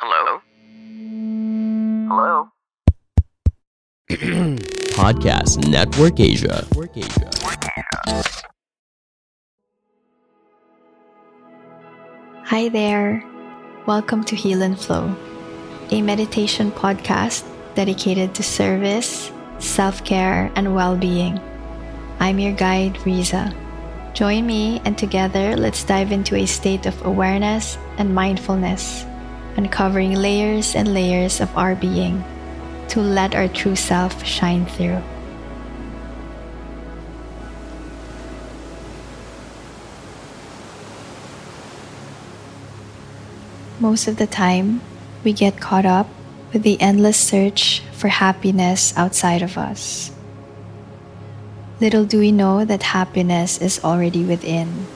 Hello? Hello? Podcast Network Asia. Hi there. Welcome to Heal and Flow, a meditation podcast dedicated to service, self care, and well being. I'm your guide, Riza. Join me, and together let's dive into a state of awareness and mindfulness, uncovering layers and layers of our being to let our true self shine through. Most of the time, we get caught up with the endless search for happiness outside of us. Little do we know that happiness is already within,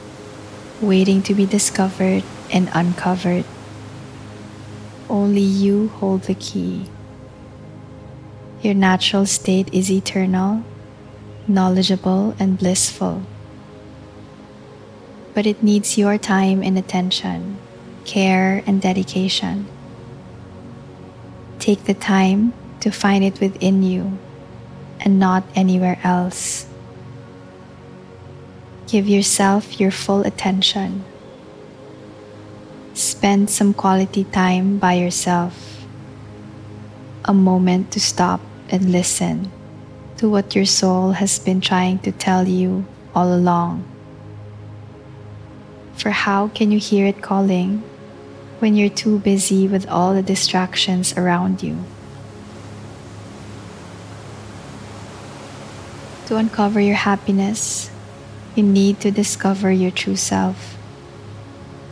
waiting to be discovered and uncovered. Only you hold the key. Your natural state is eternal, knowledgeable, and blissful. But it needs your time and attention, care and dedication. Take the time to find it within you and not anywhere else. Give yourself your full attention. Spend some quality time by yourself. A moment to stop and listen to what your soul has been trying to tell you all along. For how can you hear it calling when you're too busy with all the distractions around you? To uncover your happiness, you need to discover your true self,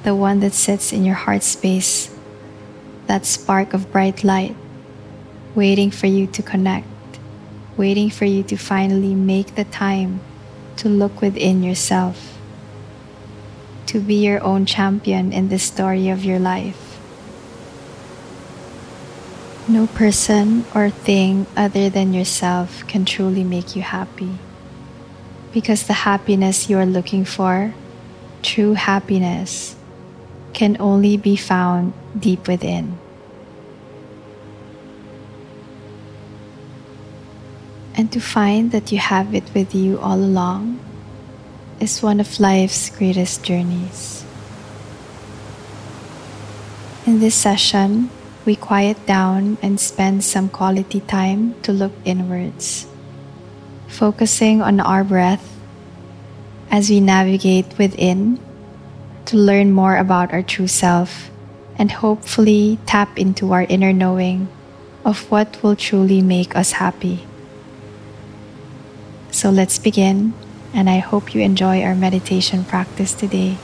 the one that sits in your heart space, that spark of bright light, waiting for you to connect, waiting for you to finally make the time to look within yourself, to be your own champion in the story of your life. No person or thing other than yourself can truly make you happy. Because the happiness you are looking for, true happiness, can only be found deep within. And to find that you have it with you all along is one of life's greatest journeys. In this session, we quiet down and spend some quality time to look inwards, focusing on our breath as we navigate within to learn more about our true self and hopefully tap into our inner knowing of what will truly make us happy. So let's begin, and I hope you enjoy our meditation practice today.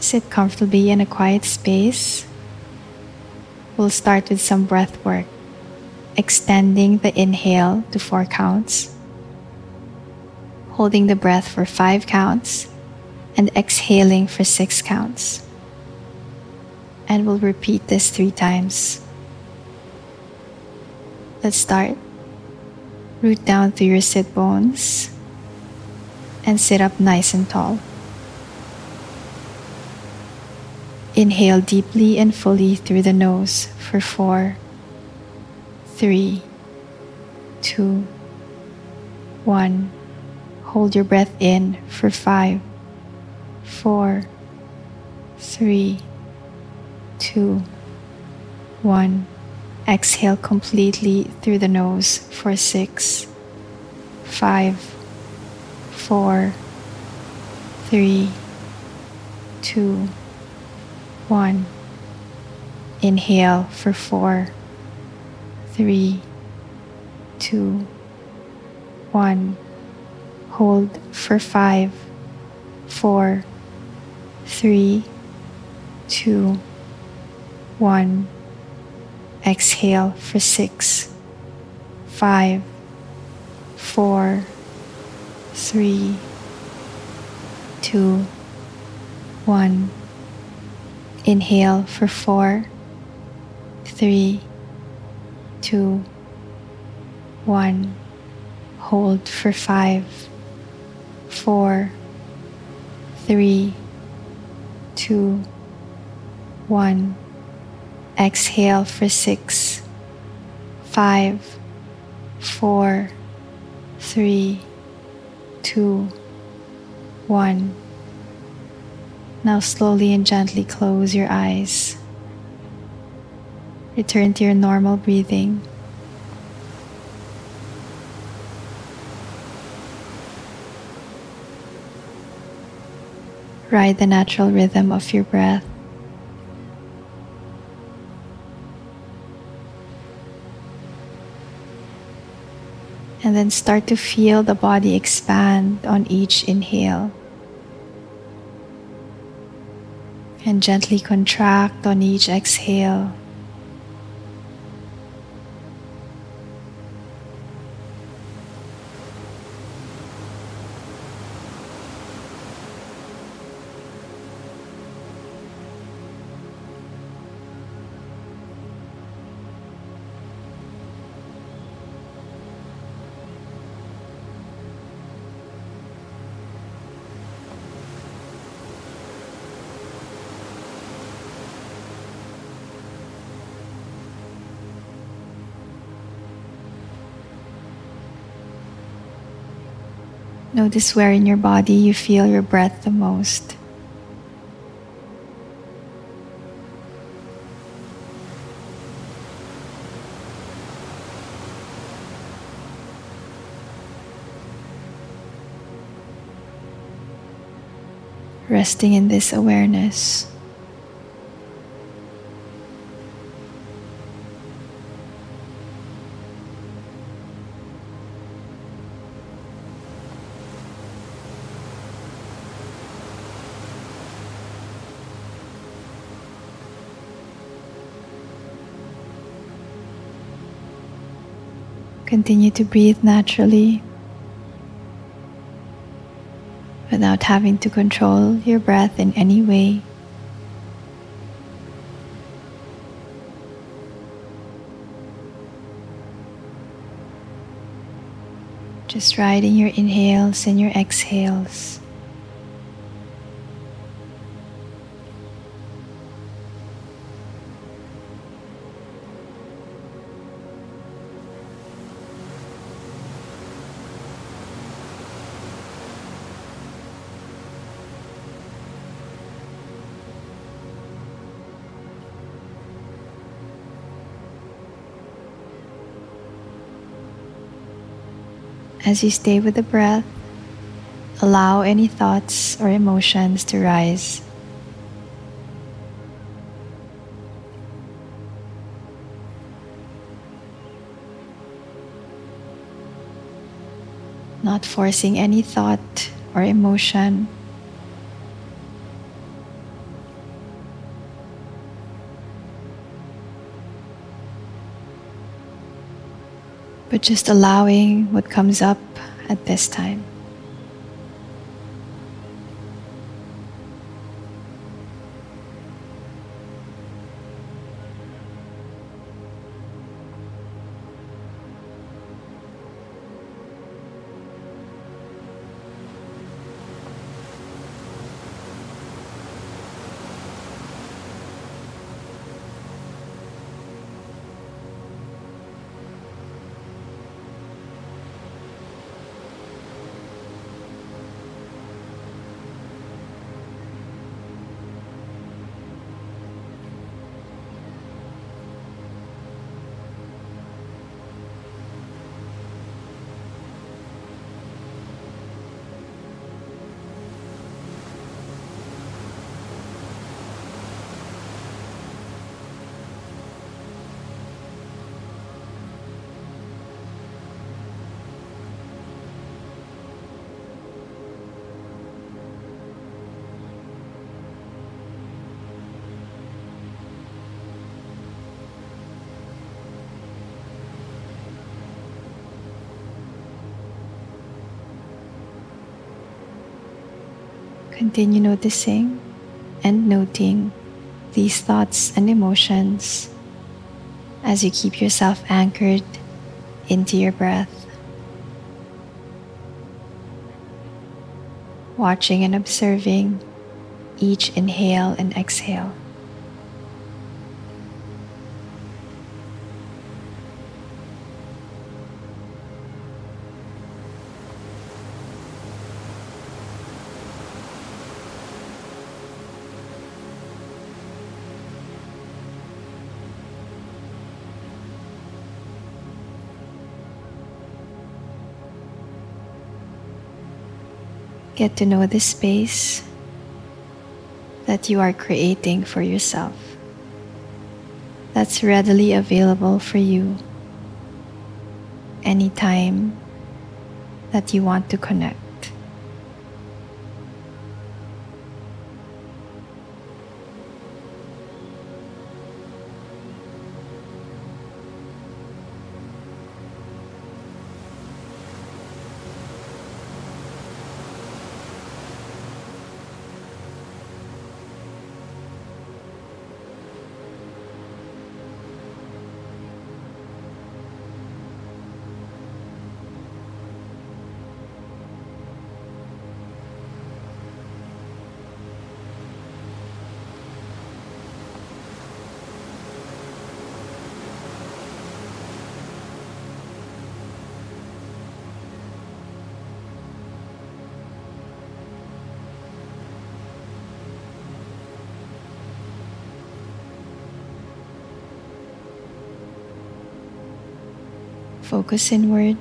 Sit comfortably in a quiet space. We'll start with some breath work, extending the inhale to four counts, holding the breath for five counts, and exhaling for six counts. And we'll repeat this three times. Let's start. Root down through your sit bones and sit up nice and tall. Inhale deeply and fully through the nose for four, three, two, one. Hold your breath in for five, four, three, two, one. Exhale completely through the nose for six, five, four, three, two, one. Inhale for four, three, two, one. Hold for five, four, three, two, one. Exhale for six, five, four, three, two, one. Inhale for four, three, two, one. Hold for five, four, three, two, one. Exhale for six, five, four, three, two, one. Now slowly and gently close your eyes. Return to your normal breathing. Ride the natural rhythm of your breath. And then start to feel the body expand on each inhale. And gently contract on each exhale. Notice where in your body you feel your breath the most. Resting in this awareness. Continue to breathe naturally without having to control your breath in any way. Just riding your inhales and your exhales. As you stay with the breath, allow any thoughts or emotions to rise. Not forcing any thought or emotion. But just allowing what comes up at this time. Continue noticing and noting these thoughts and emotions as you keep yourself anchored into your breath. Watching and observing each inhale and exhale. Get to know the space that you are creating for yourself that's readily available for you anytime that you want to connect. Focus inward.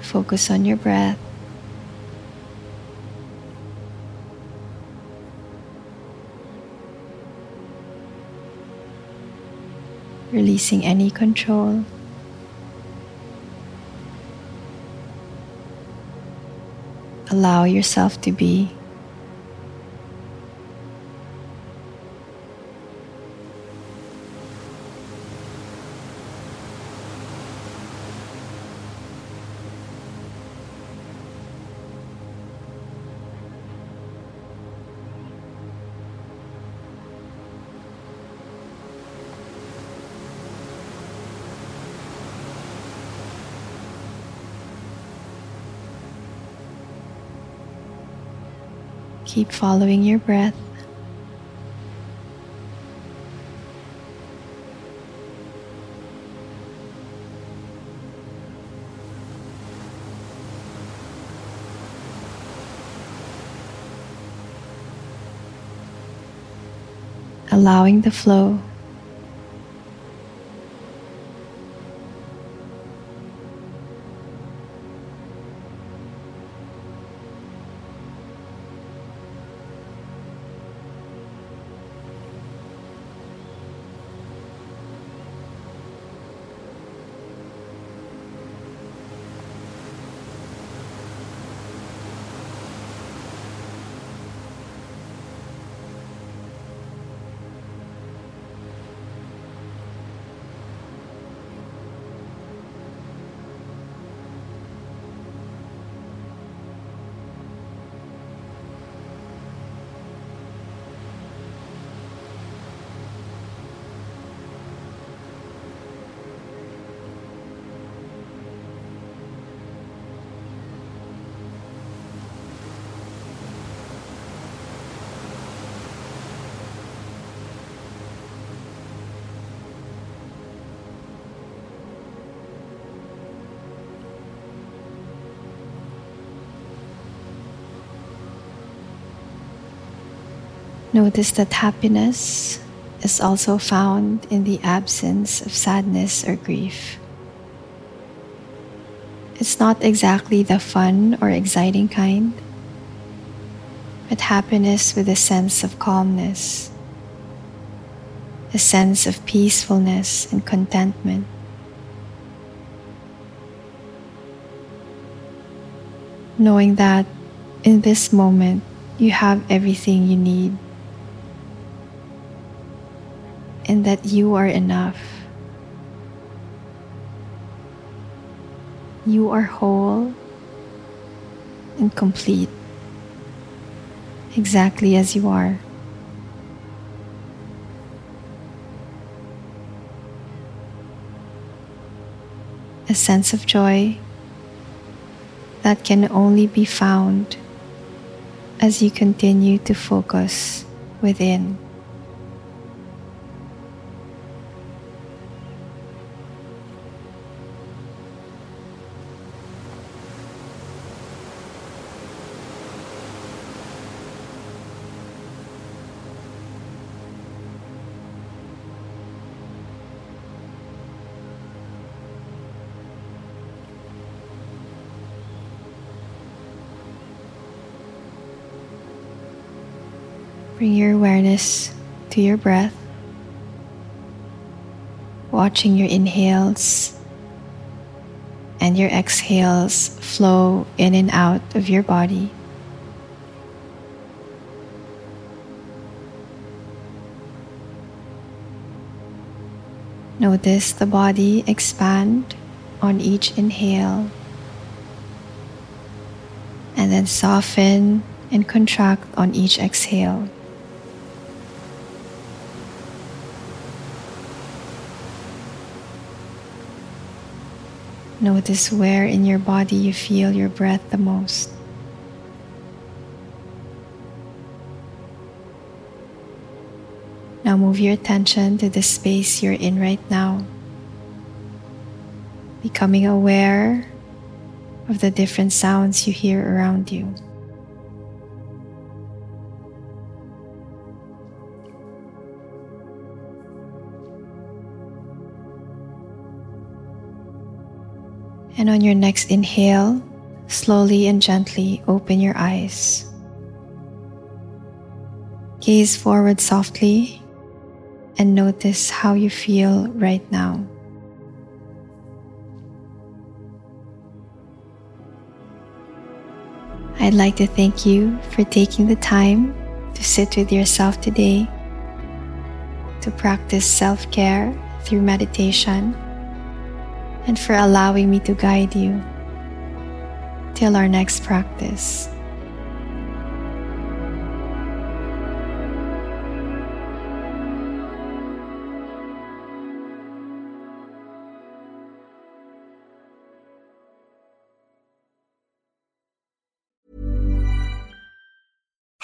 Focus on your breath. Releasing any control. Allow yourself to be. Keep following your breath. Allowing the flow Notice that happiness is also found in the absence of sadness or grief. It's not exactly the fun or exciting kind, but happiness with a sense of calmness, a sense of peacefulness and contentment. Knowing that in this moment you have everything you need and that you are enough. you are whole and complete, exactly as you are. A sense of joy that can only be found as you continue to focus within. Bring your awareness to your breath, watching your inhales and your exhales flow in and out of your body. Notice the body expand on each inhale and then soften and contract on each exhale. Notice where in your body you feel your breath the most. Now move your attention to the space you're in right now, becoming aware of the different sounds you hear around you. And on your next inhale, slowly and gently open your eyes. Gaze forward softly and notice how you feel right now. I'd like to thank you for taking the time to sit with yourself today, to practice self care through meditation and for allowing me to guide you. Till our next practice.